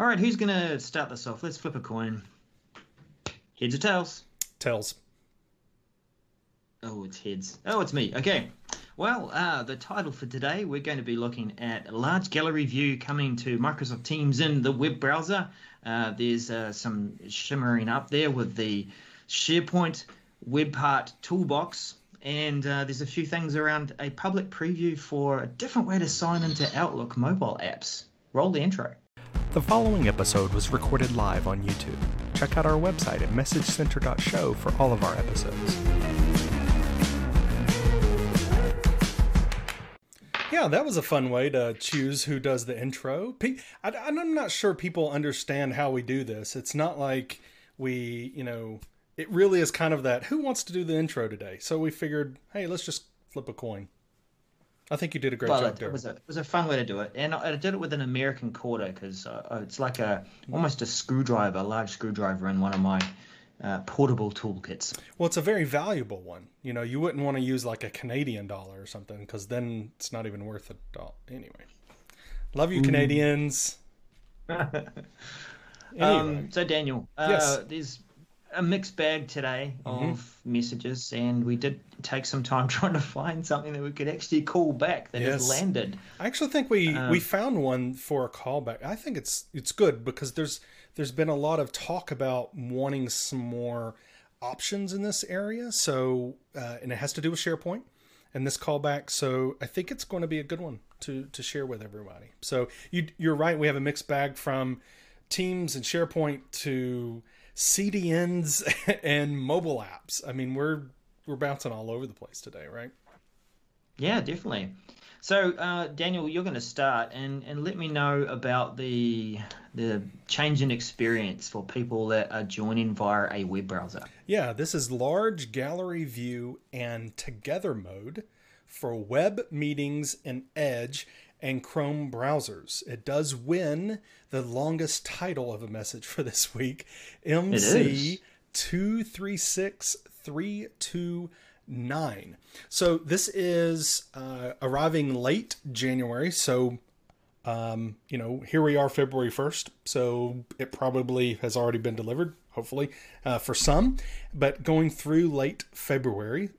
All right, who's going to start this off? Let's flip a coin. Heads or tails? Tails. Oh, it's heads. Oh, it's me. Okay. Well, uh, the title for today, we're going to be looking at a large gallery view coming to Microsoft Teams in the web browser. Uh, there's uh, some shimmering up there with the SharePoint web part toolbox. And uh, there's a few things around a public preview for a different way to sign into Outlook mobile apps. Roll the intro. The following episode was recorded live on YouTube. Check out our website at messagecenter.show for all of our episodes. Yeah, that was a fun way to choose who does the intro. I, am not sure people understand how we do this. It's not like we, you know, it really is kind of that who wants to do the intro today? So we figured, hey, let's just flip a coin. I think you did a great well, job it, there. It was, a, it was a fun way to do it, and I, I did it with an American quarter because uh, it's like a almost a screwdriver, a large screwdriver in one of my uh, portable toolkits. Well, it's a very valuable one. You know, you wouldn't want to use like a Canadian dollar or something because then it's not even worth a dollar Anyway, love you, Canadians. anyway. um, so Daniel, uh, yes. there's a mixed bag today mm-hmm. of messages, and we did take some time trying to find something that we could actually call back that yes. has landed. I actually think we um, we found one for a callback. I think it's it's good because there's there's been a lot of talk about wanting some more options in this area. So uh, and it has to do with SharePoint and this callback. So I think it's going to be a good one to to share with everybody. So you you're right. We have a mixed bag from Teams and SharePoint to CDNs and mobile apps. I mean, we're we're bouncing all over the place today, right? Yeah, definitely. So, uh, Daniel, you're going to start and, and let me know about the the change in experience for people that are joining via a web browser. Yeah, this is large gallery view and together mode for web meetings in Edge and Chrome browsers. It does win the longest title of a message for this week MC 236329. So this is uh, arriving late January. So, um, you know, here we are February 1st. So it probably has already been delivered, hopefully, uh, for some. But going through late February,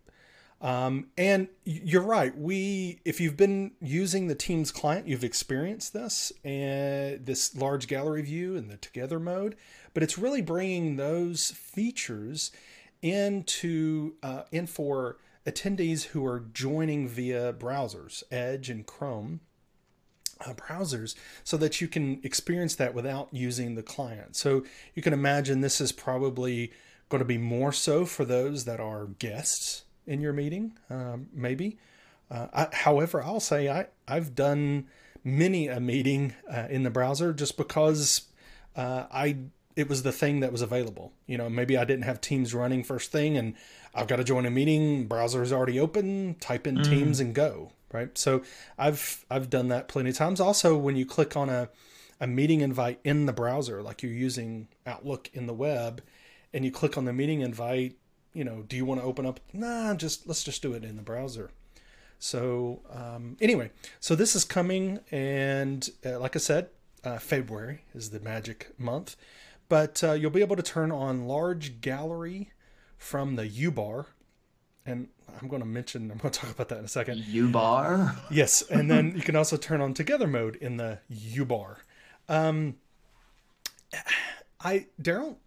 um, and you're right. We, if you've been using the Teams client, you've experienced this and this large gallery view and the together mode. But it's really bringing those features into uh, in for attendees who are joining via browsers, Edge and Chrome. Uh, browsers so that you can experience that without using the client. So you can imagine this is probably going to be more so for those that are guests in your meeting, um, maybe. Uh, I, however, I'll say I, I've done many a meeting uh, in the browser just because uh, I it was the thing that was available. You know, maybe I didn't have Teams running first thing, and I've got to join a meeting. Browser is already open. Type in mm. Teams and go. Right. So I've I've done that plenty of times. Also, when you click on a a meeting invite in the browser, like you're using Outlook in the web, and you click on the meeting invite, you know, do you want to open up? Nah, just let's just do it in the browser. So um, anyway, so this is coming, and uh, like I said, uh, February is the magic month, but uh, you'll be able to turn on large gallery from the U bar, and I'm going to mention, I'm going to talk about that in a second. U bar. Yes, and then you can also turn on together mode in the U bar. Um, I Daryl,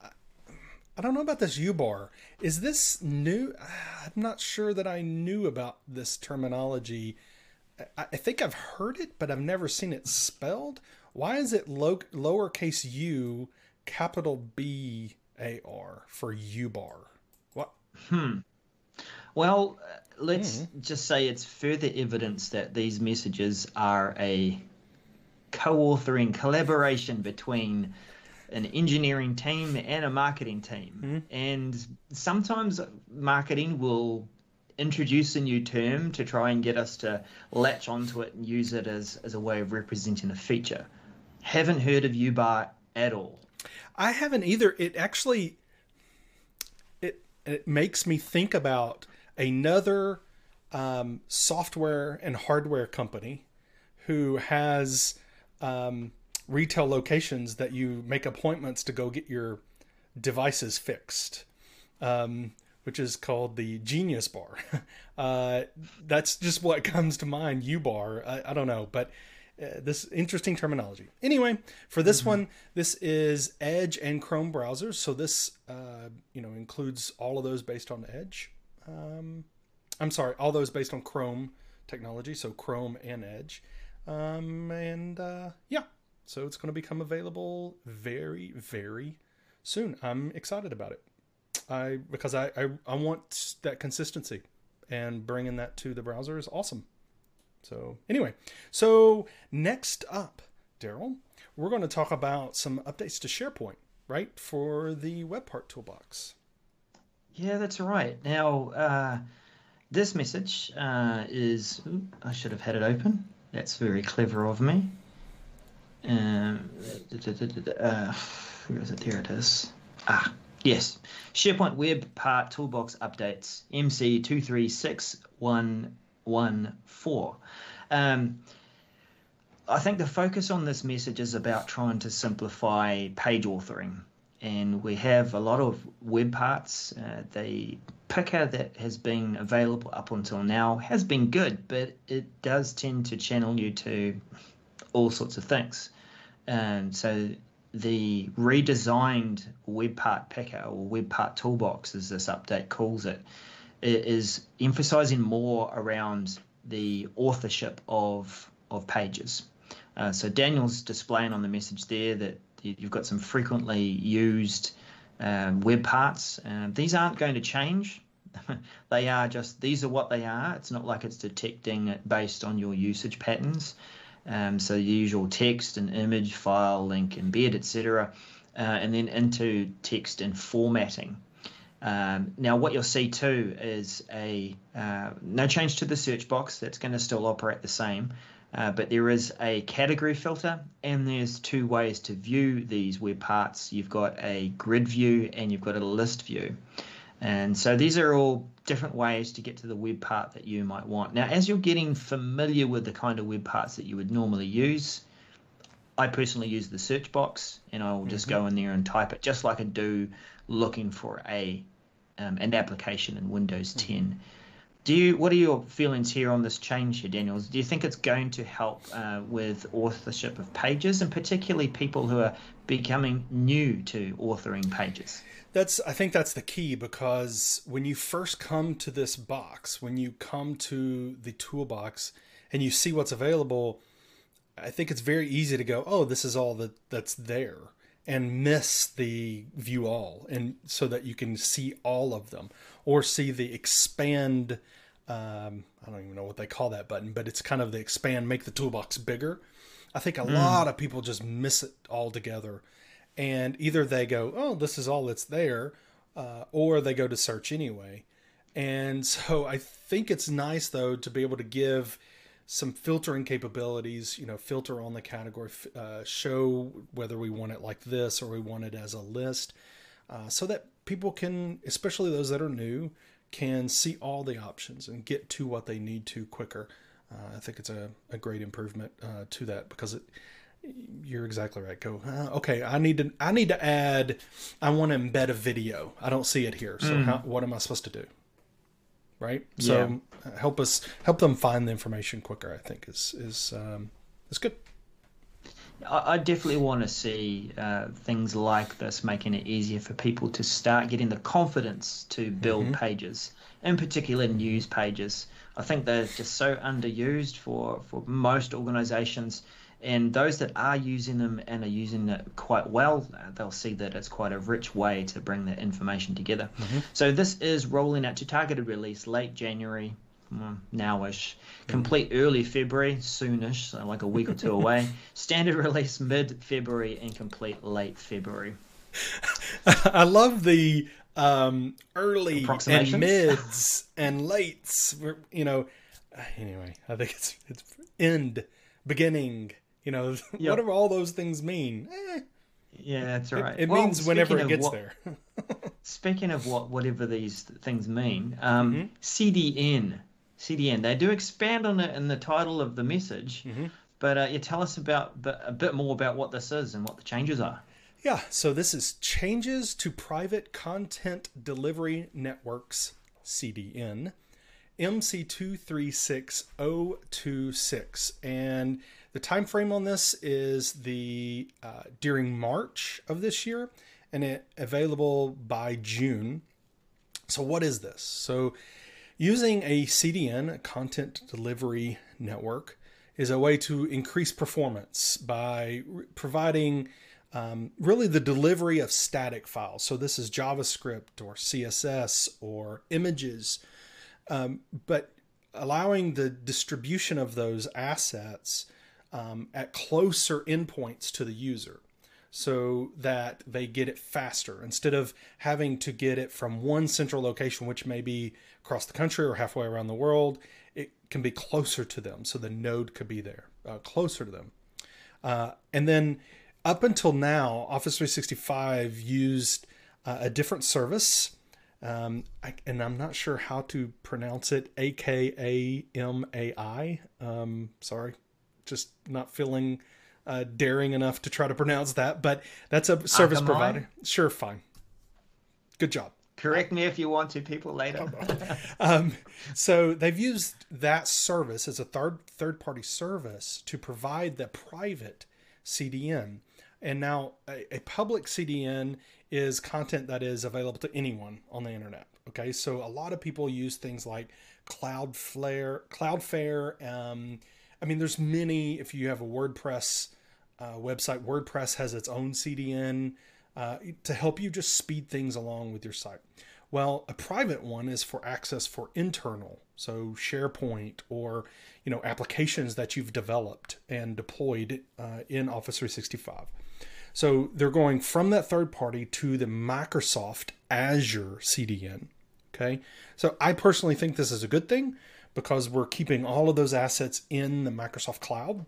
I don't know about this U bar. Is this new? I'm not sure that I knew about this terminology. I think I've heard it, but I've never seen it spelled. Why is it low, lowercase u, capital B A R for U bar? What? Hmm. Well, let's mm. just say it's further evidence that these messages are a co-authoring collaboration between an engineering team and a marketing team. Mm-hmm. And sometimes marketing will introduce a new term to try and get us to latch onto it and use it as, as a way of representing a feature. Haven't heard of UBAR at all. I haven't either. It actually it it makes me think about another um, software and hardware company who has um, retail locations that you make appointments to go get your devices fixed, um, which is called the Genius Bar. Uh, that's just what comes to mind. U Bar. I, I don't know, but uh, this interesting terminology. Anyway, for this mm-hmm. one, this is Edge and Chrome browsers. So this, uh, you know, includes all of those based on Edge. Um, I'm sorry, all those based on Chrome technology. So Chrome and Edge. Um, and uh, yeah, so it's going to become available very, very soon. I'm excited about it. I because I, I, I want that consistency, and bringing that to the browser is awesome. So anyway, so next up, Daryl, we're going to talk about some updates to SharePoint, right, for the web part toolbox. Yeah, that's right. Now, uh, this message uh, is. Ooh, I should have had it open. That's very clever of me. Um, uh, where is it? There it is. Ah, yes. SharePoint Web Part Toolbox Updates MC two three six one one four. Um, I think the focus on this message is about trying to simplify page authoring. And we have a lot of web parts. Uh, the picker that has been available up until now has been good, but it does tend to channel you to all sorts of things. And so the redesigned web part picker or web part toolbox, as this update calls it, is emphasizing more around the authorship of of pages. Uh, so Daniel's displaying on the message there that you've got some frequently used um, web parts. Um, these aren't going to change. they are just these are what they are. It's not like it's detecting it based on your usage patterns. Um, so the usual text and image, file, link, embed, etc., uh, and then into text and formatting. Um, now, what you'll see too is a uh, no change to the search box. That's going to still operate the same, uh, but there is a category filter, and there's two ways to view these web parts. You've got a grid view and you've got a list view. And so these are all different ways to get to the web part that you might want. Now, as you're getting familiar with the kind of web parts that you would normally use, I personally use the search box and I will just mm-hmm. go in there and type it just like I do looking for a um, an application in Windows mm-hmm. 10. Do you? What are your feelings here on this change here, Daniels? Do you think it's going to help uh, with authorship of pages, and particularly people who are becoming new to authoring pages? That's. I think that's the key because when you first come to this box, when you come to the toolbox, and you see what's available, I think it's very easy to go, "Oh, this is all that that's there." and miss the view all and so that you can see all of them or see the expand um, i don't even know what they call that button but it's kind of the expand make the toolbox bigger i think a mm. lot of people just miss it altogether and either they go oh this is all that's there uh, or they go to search anyway and so i think it's nice though to be able to give some filtering capabilities, you know, filter on the category, uh, show whether we want it like this or we want it as a list, uh, so that people can, especially those that are new, can see all the options and get to what they need to quicker. Uh, I think it's a, a great improvement uh, to that because it, you're exactly right. Go, uh, okay, I need to, I need to add, I want to embed a video. I don't see it here. So mm. how, what am I supposed to do? right? So yeah. Uh, help us help them find the information quicker. I think is is um, is good. I definitely want to see uh, things like this making it easier for people to start getting the confidence to build mm-hmm. pages, in particular news pages. I think they're just so underused for, for most organizations and those that are using them and are using it quite well, uh, they'll see that it's quite a rich way to bring that information together. Mm-hmm. So this is rolling out to targeted release late January, mm, nowish, mm-hmm. complete early February, soonish, so like a week or two away. Standard release mid February and complete late February. I love the um, early and mids and lates. You know, anyway, I think it's it's end, beginning, you know, yep. what do all those things mean? Eh, yeah, that's right. It, it well, means whenever it gets what, there. speaking of what whatever these things mean, um, mm-hmm. CDN, CDN, they do expand on it in the title of the message, mm-hmm. But uh, yeah, tell us about a bit more about what this is and what the changes are. Yeah, so this is changes to private content delivery networks, CDN, MC236026, and the time frame on this is the uh, during March of this year, and it available by June. So what is this? So using a CDN, a content delivery network, is a way to increase performance by providing um, really the delivery of static files. So this is JavaScript or CSS or images, um, but allowing the distribution of those assets um, at closer endpoints to the user so that they get it faster instead of having to get it from one central location, which may be across the country or halfway around the world. It can be closer to them, so the node could be there, uh, closer to them. Uh, and then up until now, Office 365 used uh, a different service. Um, I, and I'm not sure how to pronounce it. A K A M A I. Um, sorry, just not feeling uh, daring enough to try to pronounce that. But that's a service Akamai? provider. Sure, fine. Good job. Correct me if you want to, people later. um, so they've used that service as a third third party service to provide the private CDN. And now a, a, public CDN is content that is available to anyone on the internet. Okay, so a lot of people use things like Cloudflare, Cloudflare. Um, I mean, there's many. If you have a WordPress uh, website, WordPress has its own CDN uh, to help you just speed things along with your site. Well, a private one is for access for internal, so SharePoint or you know applications that you've developed and deployed uh, in Office 365. So they're going from that third party to the Microsoft Azure CDN. Okay. So I personally think this is a good thing because we're keeping all of those assets in the Microsoft cloud.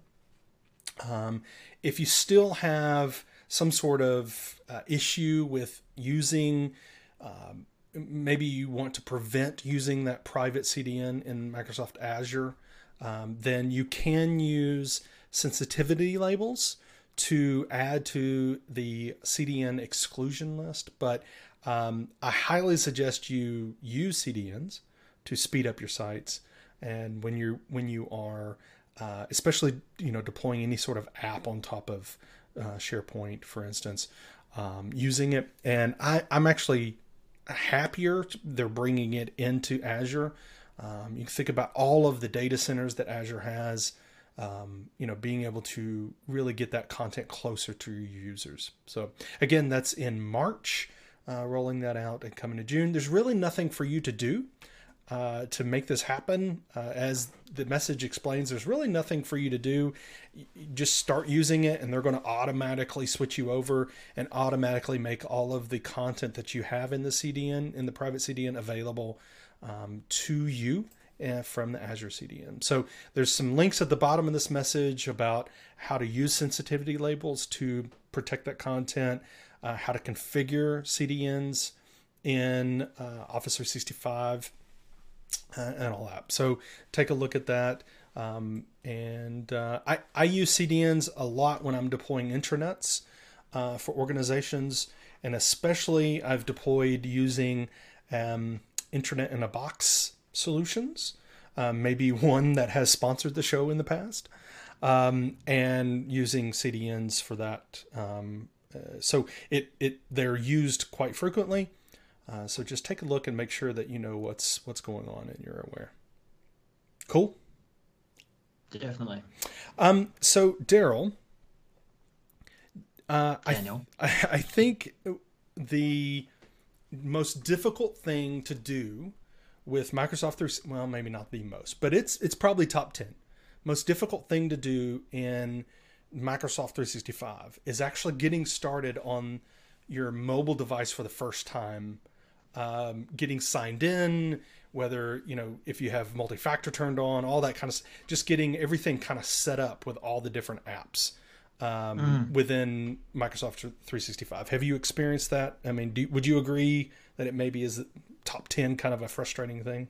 Um, if you still have some sort of uh, issue with using, um, maybe you want to prevent using that private CDN in Microsoft Azure, um, then you can use sensitivity labels to add to the CDN exclusion list, but um, I highly suggest you use CDNs to speed up your sites. And when you're when you are, uh, especially you know deploying any sort of app on top of uh, SharePoint, for instance, um, using it. And I, I'm actually happier they're bringing it into Azure. Um, you can think about all of the data centers that Azure has um, you know, being able to really get that content closer to your users. So again, that's in March, uh, rolling that out and coming to June. There's really nothing for you to do uh, to make this happen. Uh, as the message explains, there's really nothing for you to do. You just start using it, and they're going to automatically switch you over and automatically make all of the content that you have in the CDN, in the private CDN, available um, to you uh, from the Azure CDN. So there's some links at the bottom of this message about how to use sensitivity labels to protect that content, uh, how to configure CDNs in uh, Office 365, uh, and all that. So take a look at that. Um, and uh, I, I use CDNs a lot when I'm deploying intranets uh, for organizations, and especially I've deployed using um, intranet in a box solutions, um, maybe one that has sponsored the show in the past, um, and using CDNs for that. Um, uh, so it it they're used quite frequently. Uh, so just take a look and make sure that you know what's what's going on and you're aware. Cool. Definitely. Um. So Daryl. Uh, Daniel. I, I think the most difficult thing to do with Microsoft 3 well maybe not the most but it's it's probably top 10 most difficult thing to do in Microsoft 365 is actually getting started on your mobile device for the first time um, getting signed in whether you know if you have multi-factor turned on all that kind of just getting everything kind of set up with all the different apps um, mm. within Microsoft 365 have you experienced that I mean do, would you agree that it maybe is top 10 kind of a frustrating thing?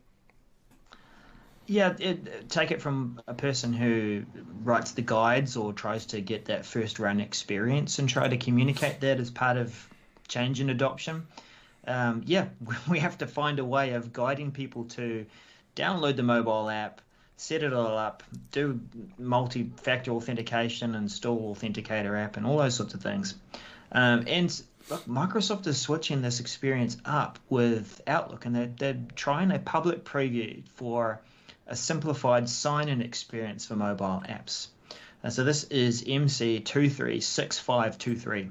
Yeah, it, take it from a person who writes the guides or tries to get that first run experience and try to communicate that as part of change and adoption. Um, yeah, we have to find a way of guiding people to download the mobile app, set it all up, do multi-factor authentication, install Authenticator app, and all those sorts of things. Um, and look, Microsoft is switching this experience up with Outlook, and they're, they're trying a public preview for a simplified sign-in experience for mobile apps. Uh, so this is MC236523.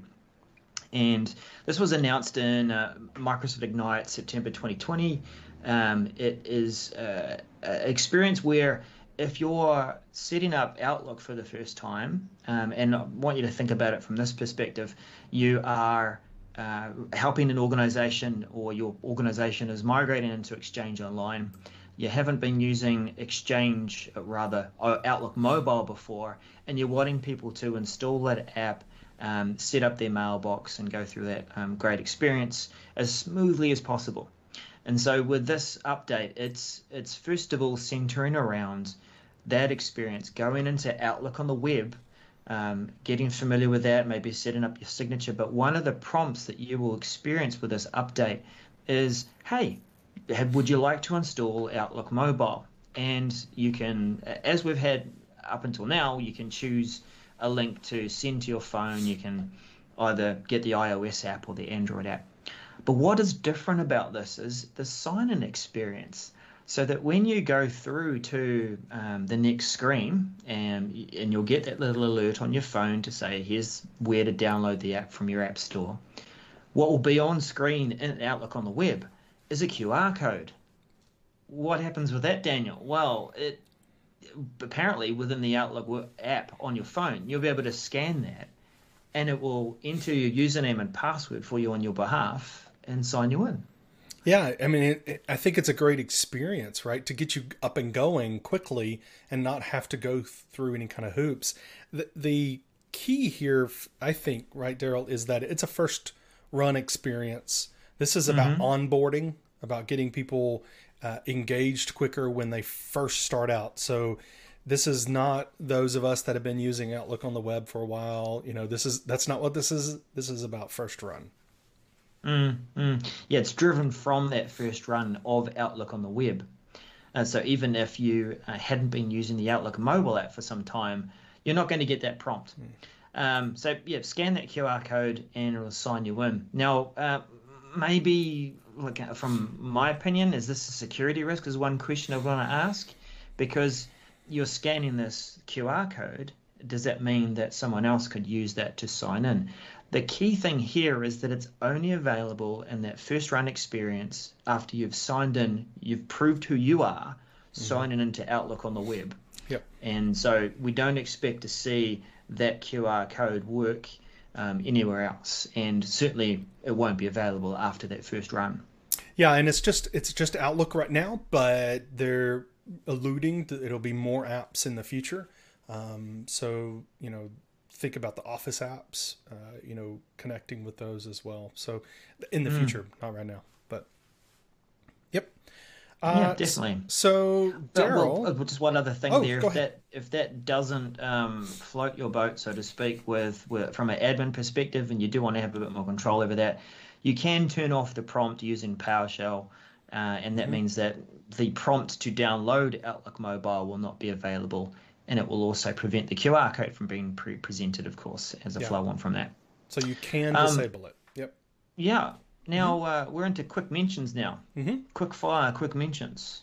And this was announced in uh, Microsoft Ignite September 2020. Um, it is uh, an experience where if you're setting up Outlook for the first time, um, and I want you to think about it from this perspective, you are uh, helping an organization or your organization is migrating into Exchange Online you haven't been using Exchange, rather Outlook Mobile before, and you're wanting people to install that app, um, set up their mailbox, and go through that um, great experience as smoothly as possible. And so with this update, it's it's first of all centering around that experience, going into Outlook on the web, um, getting familiar with that, maybe setting up your signature. But one of the prompts that you will experience with this update is, hey, would you like to install Outlook Mobile? And you can, as we've had up until now, you can choose a link to send to your phone. You can either get the iOS app or the Android app. But what is different about this is the sign in experience. So that when you go through to um, the next screen and, and you'll get that little alert on your phone to say, here's where to download the app from your app store, what will be on screen in Outlook on the web is a QR code. What happens with that, Daniel? Well, it apparently within the Outlook app on your phone, you'll be able to scan that and it will enter your username and password for you on your behalf and sign you in. Yeah, I mean, it, it, I think it's a great experience, right? To get you up and going quickly and not have to go through any kind of hoops. The, the key here, I think, right, Daryl, is that it's a first run experience this is about mm-hmm. onboarding, about getting people uh, engaged quicker when they first start out. So this is not those of us that have been using Outlook on the web for a while. You know, this is that's not what this is. This is about first run. Mm, mm. Yeah, it's driven from that first run of Outlook on the web. Uh, so even if you uh, hadn't been using the Outlook mobile app for some time, you're not going to get that prompt. Mm. Um, so yeah, scan that QR code and it'll sign you in. Now, uh, maybe look from my opinion, is this a security risk? Is one question I want to ask because you're scanning this QR code. Does that mean that someone else could use that to sign in? The key thing here is that it's only available in that first run experience after you've signed in, you've proved who you are, mm-hmm. signing into Outlook on the web. Yep. And so we don't expect to see that QR code work um, anywhere else, and certainly it won't be available after that first run. Yeah, and it's just it's just Outlook right now, but they're alluding that it'll be more apps in the future. Um, so you know, think about the Office apps, uh, you know, connecting with those as well. So in the mm. future, not right now. Uh, yeah, definitely. So, Daryl, well, just one other thing oh, there. If that if that doesn't um, float your boat, so to speak, with, with from an admin perspective, and you do want to have a bit more control over that, you can turn off the prompt using PowerShell, uh, and that mm-hmm. means that the prompt to download Outlook Mobile will not be available, and it will also prevent the QR code from being pre- presented, of course, as a yeah. flow on from that. So you can um, disable it. Yep. Yeah, now mm-hmm. uh, we're into quick mentions now. Mm-hmm. Quick fire, quick mentions.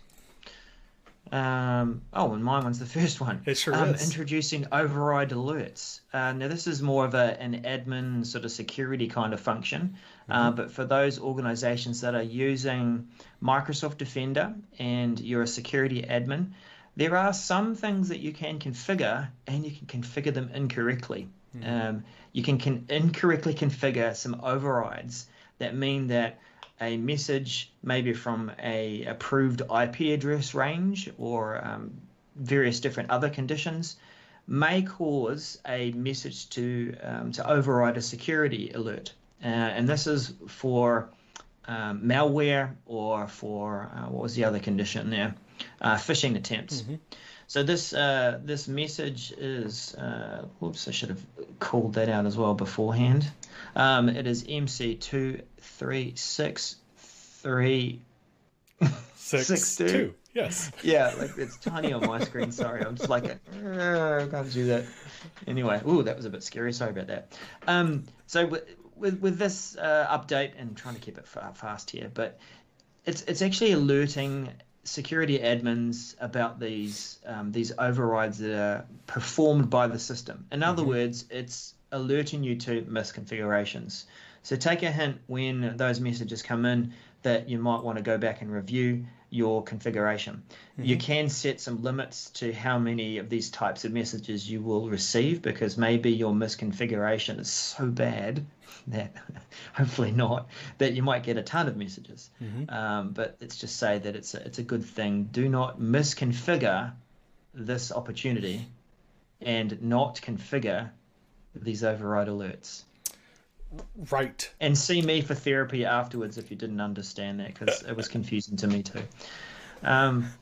Um, oh, and mine one's the first one. It sure um, is. Introducing override alerts. Uh, now, this is more of a, an admin sort of security kind of function, uh, mm-hmm. uh, but for those organizations that are using Microsoft Defender and you're a security admin, there are some things that you can configure and you can configure them incorrectly. Mm-hmm. Um, you can, can incorrectly configure some overrides that mean that a message, maybe from a approved IP address range or um, various different other conditions, may cause a message to um, to override a security alert, uh, and this is for um, malware or for uh, what was the other condition there? uh, phishing attempts. Mm-hmm. So this uh, this message is uh, whoops, I should have called that out as well beforehand. Um, it is MC two three six three six, six two. two. Yes. Yeah, like it's tiny on my screen. Sorry, I'm just like, I can't do that. Anyway, ooh, that was a bit scary. Sorry about that. Um, so with with, with this uh, update, and trying to keep it fast here, but it's it's actually alerting security admins about these um, these overrides that are performed by the system. In other mm-hmm. words, it's alerting you to misconfigurations. So take a hint when those messages come in that you might want to go back and review your configuration. Mm-hmm. You can set some limits to how many of these types of messages you will receive because maybe your misconfiguration is so bad that hopefully not that you might get a ton of messages. Mm-hmm. Um, but let's just say that it's a, it's a good thing. Do not misconfigure this opportunity and not configure these override alerts. Right. And see me for therapy afterwards if you didn't understand that because it was confusing to me too. Um,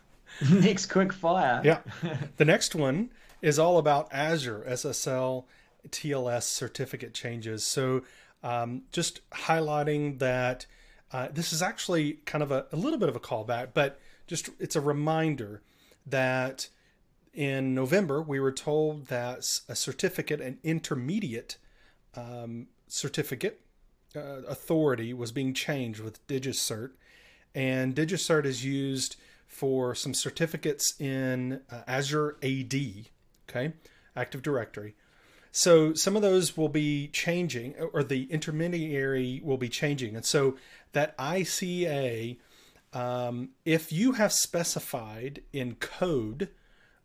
next quick fire. Yeah. The next one is all about Azure SSL TLS certificate changes. So um, just highlighting that uh, this is actually kind of a, a little bit of a callback, but just it's a reminder that in November we were told that a certificate, an intermediate um, certificate uh, authority was being changed with DigiCert, and DigiCert is used for some certificates in uh, Azure AD, okay, Active Directory. So some of those will be changing, or the intermediary will be changing, and so that ICA, um, if you have specified in code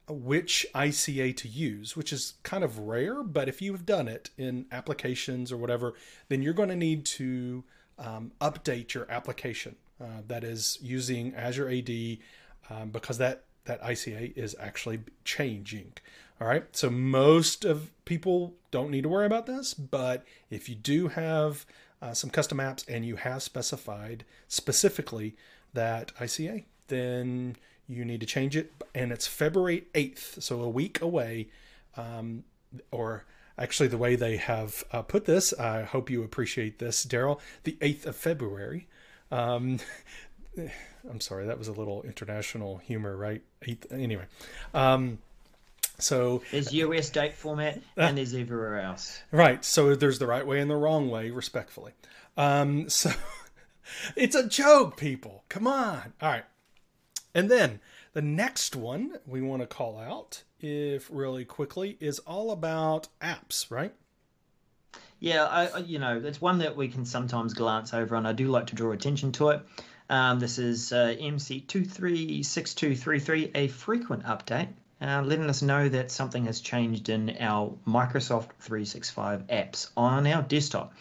which ICA to use, which is kind of rare, but if you've done it in applications or whatever, then you're going to need to um, update your application uh, that is using Azure AD um, because that that ICA is actually changing. All right, so most of people don't need to worry about this, but if you do have uh, some custom apps and you have specified specifically that ICA, then you need to change it, and it's February 8th, so a week away. Um, or actually, the way they have uh, put this, I hope you appreciate this, Daryl, the 8th of February. Um, I'm sorry, that was a little international humor, right? Eighth, anyway. Um, so there's US date format uh, and there's everywhere else. Right. So there's the right way and the wrong way, respectfully. Um, so it's a joke, people. Come on. All right. And then the next one we want to call out, if really quickly, is all about apps, right? Yeah, I, you know, it's one that we can sometimes glance over, and I do like to draw attention to it. Um, this is uh, MC236233, a frequent update, uh, letting us know that something has changed in our Microsoft 365 apps on our desktop.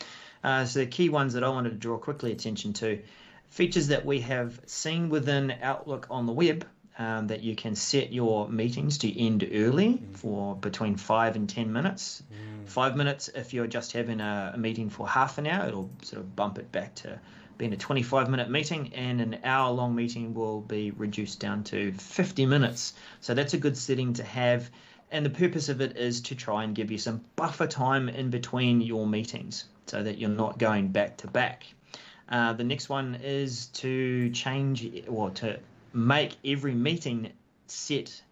Uh, so the key ones that I wanted to draw quickly attention to features that we have seen within Outlook on the web um, that you can set your meetings to end early mm. for between five and 10 minutes. Mm. Five minutes if you're just having a, a, meeting for half an hour, it'll sort of bump it back to being a 25 minute meeting, and an hour long meeting will be reduced down to 50 minutes. So that's a good setting to have. And the purpose of it is to try and give you some buffer time in between your meetings so that you're not going back to back. Uh, the next one is to change or to make every meeting set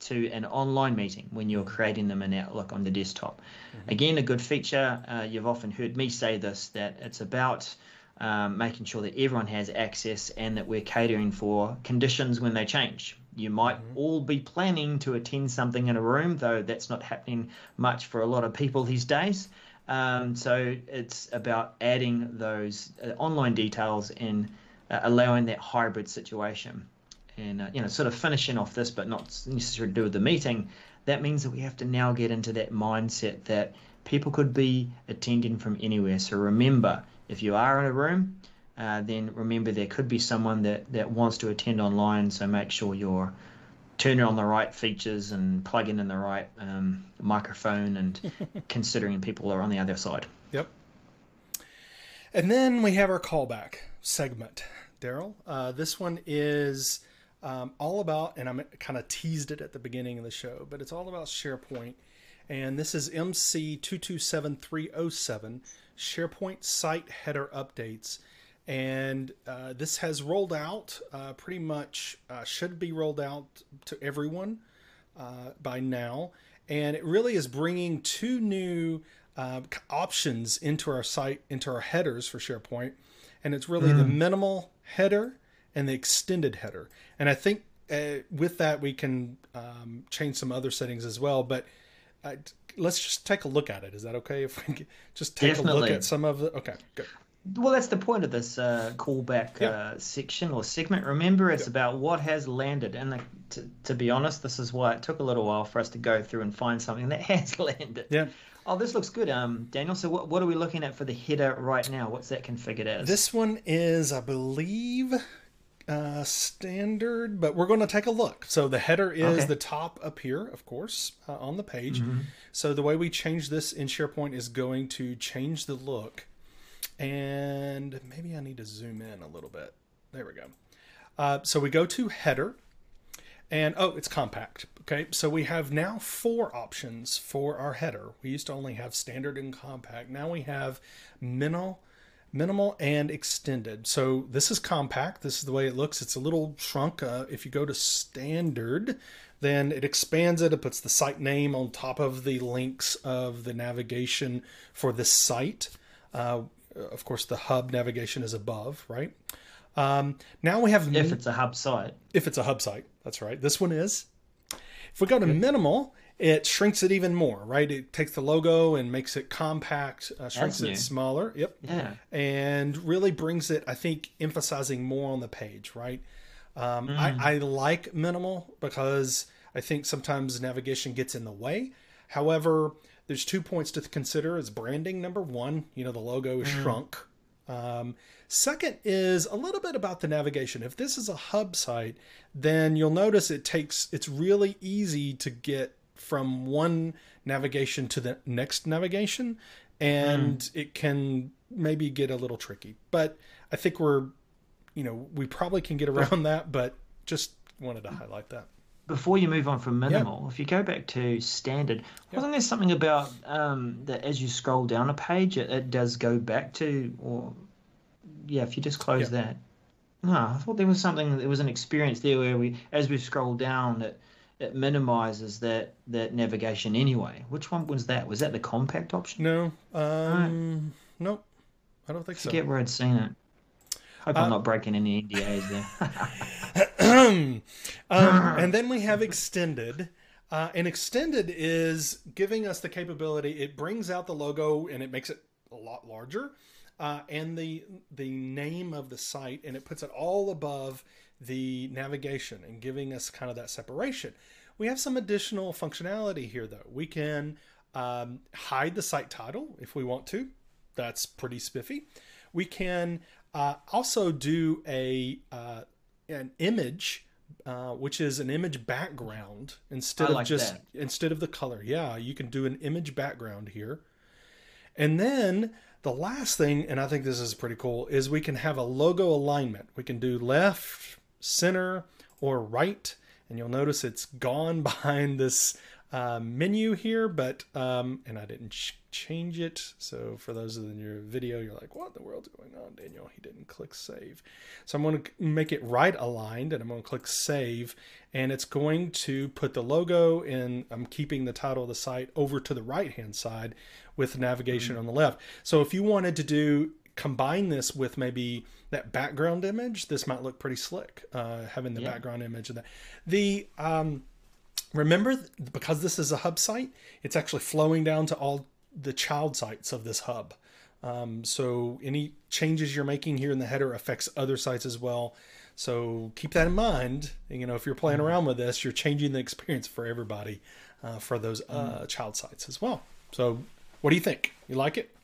to an online meeting when you're creating them in Outlook on the desktop. Mm-hmm. Again, a good feature. Uh, you've often heard me say this that it's about um, making sure that everyone has access and that we're catering for conditions when they change. You might mm-hmm. all be planning to attend something in a room, though that's not happening much for a lot of people these days. Um, so it's about adding those uh, online details and uh, allowing that hybrid situation. And uh, you know, sort of finishing off this, but not necessarily to do with the meeting. That means that we have to now get into that mindset that people could be attending from anywhere. So remember, if you are in a room, uh, then remember there could be someone that, that wants to attend online. So make sure you're turning on the right features and plugging in the right um, microphone and considering people are on the other side. Yep. And then we have our callback segment, Daryl. Uh, this one is um, all about, and I'm kind of teased it at the beginning of the show, but it's all about SharePoint. And this is MC227307 SharePoint site header updates. And uh, this has rolled out uh, pretty much, uh, should be rolled out to everyone uh, by now. And it really is bringing two new uh, options into our site, into our headers for SharePoint. And it's really mm. the minimal header and the extended header. And I think uh, with that we can um, change some other settings as well. But uh, let's just take a look at it. Is that okay? If we just take Definitely. a look at some of the okay, good. Well, that's the point of this uh, callback yep. uh, section or segment. Remember, it's yep. about what has landed. And the, to, to, be honest, this is why it took a little while for us to go through and find something that has landed. Yeah. Oh, this looks good, um, Daniel. So, what, what are we looking at for the header right now? What's that configured as? This one is, I believe, uh, standard, but we're going to take a look. So the header is okay. the top up here, of course, uh, on the page. Mm-hmm. So the way we change this in SharePoint is going to change the look. And maybe I need to zoom in a little bit. There we go. Uh, so we go to header. And oh, it's compact. Okay, so we have now four options for our header. We used to only have standard and compact. Now we have minimal, minimal and extended. So this is compact. This is the way it looks. It's a little shrunk. Uh, if you go to standard, then it expands it. It puts the site name on top of the links of the navigation for the site. Uh, of course, the hub navigation is above, right? Um, now we have if it's a hub site. If it's a hub site, that's right. This one is. If we go to minimal, it shrinks it even more, right? It takes the logo and makes it compact, uh, shrinks That's it new. smaller. Yep. Yeah. And really brings it, I think, emphasizing more on the page, right? Um, mm. I, I like minimal because I think sometimes navigation gets in the way. However, there's two points to consider is branding. Number one you know the logo is mm. shrunk. Um, second is a little bit about the navigation. If this is a hub site then you'll notice it takes it's really easy to get from one navigation to the next navigation and mm. it can maybe get a little tricky. But i think we're you know we probably can get around that but just wanted to highlight that before you move on from minimal, yep. if you go back to standard, yep. wasn't there something about um, that as you scroll down a page, it, it, does go back to, or yeah, if you just close yep. that. No, I thought there was something. There was an experience there where we, as we scroll down, it it minimizes that that navigation anyway. Which one was that? Was that the compact option? No, um, right. nope. I don't think I forget so. where I'd seen it. Hope I'm uh, not breaking any NDAs there. um, and then we have extended. Uh, and extended is giving us the capability. It brings out the logo and it makes it a lot larger, uh, and the the name of the site, and it puts it all above the navigation and giving us kind of that separation. We have some additional functionality here, though. We can um, hide the site title if we want to. That's pretty spiffy. We can uh, also do a uh, an image, uh, which is an image background instead like of just that. instead of the color. Yeah, you can do an image background here, and then the last thing, and I think this is pretty cool, is we can have a logo alignment. We can do left, center, or right, and you'll notice it's gone behind this uh, menu here, but um, and I didn't change it. So for those in your video, you're like, "What in the world's going on, Daniel?" He didn't click save. So I'm going to make it right aligned, and I'm going to click save, and it's going to put the logo in. I'm keeping the title of the site over to the right hand side with navigation mm-hmm. on the left. So if you wanted to do combine this with maybe that background image, this might look pretty slick. Uh, having the yeah. background image of that. The um, Remember, because this is a hub site, it's actually flowing down to all the child sites of this hub. Um, so any changes you're making here in the header affects other sites as well. So keep that in mind. You know, if you're playing around with this, you're changing the experience for everybody uh, for those uh, mm. child sites as well. So, what do you think? You like it?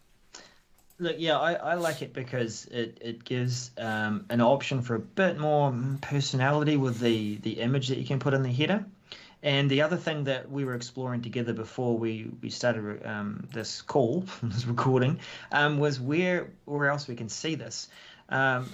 Look, yeah, I, I like it because it, it gives um, an option for a bit more personality with the, the image that you can put in the header. And the other thing that we were exploring together before we we started um, this call, this recording, um, was where where else we can see this. Um,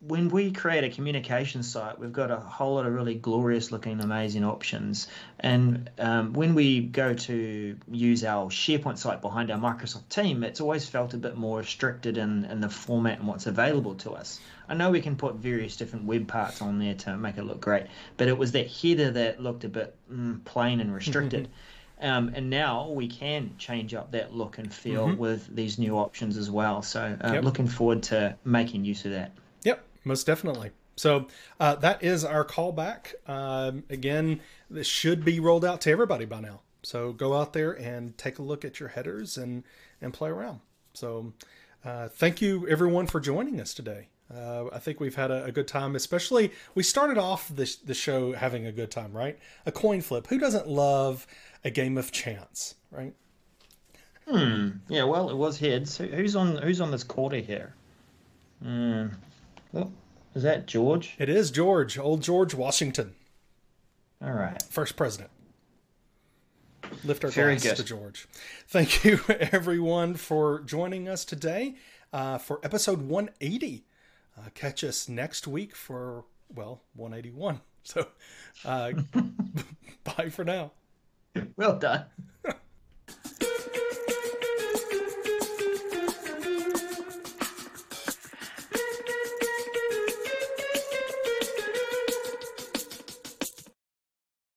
when we create a communication site, we've got a whole lot of really glorious looking, amazing options. And um, when we go to use our SharePoint site behind our Microsoft team, it's always felt a bit more restricted in, in the format and what's available to us. I know we can put various different web parts on there to make it look great, but it was that header that looked a bit mm, plain and restricted. Um, and now we can change up that look and feel mm-hmm. with these new options as well. So, uh, yep. looking forward to making use of that. Most definitely. So uh, that is our callback. Um, again, this should be rolled out to everybody by now. So go out there and take a look at your headers and and play around. So uh, thank you everyone for joining us today. Uh, I think we've had a, a, good time, especially we started off the, the show having a good time, right? A coin flip. Who doesn't love a game of chance, right? Hmm. Yeah. Well, it was heads. who's on? Who's on this quarter here? Hmm. Well, is that George? It is George. Old George Washington. All right. First president. Lift our Very glass good. to George. Thank you, everyone, for joining us today uh, for episode 180. Uh, catch us next week for, well, 181. So uh, bye for now. Well done.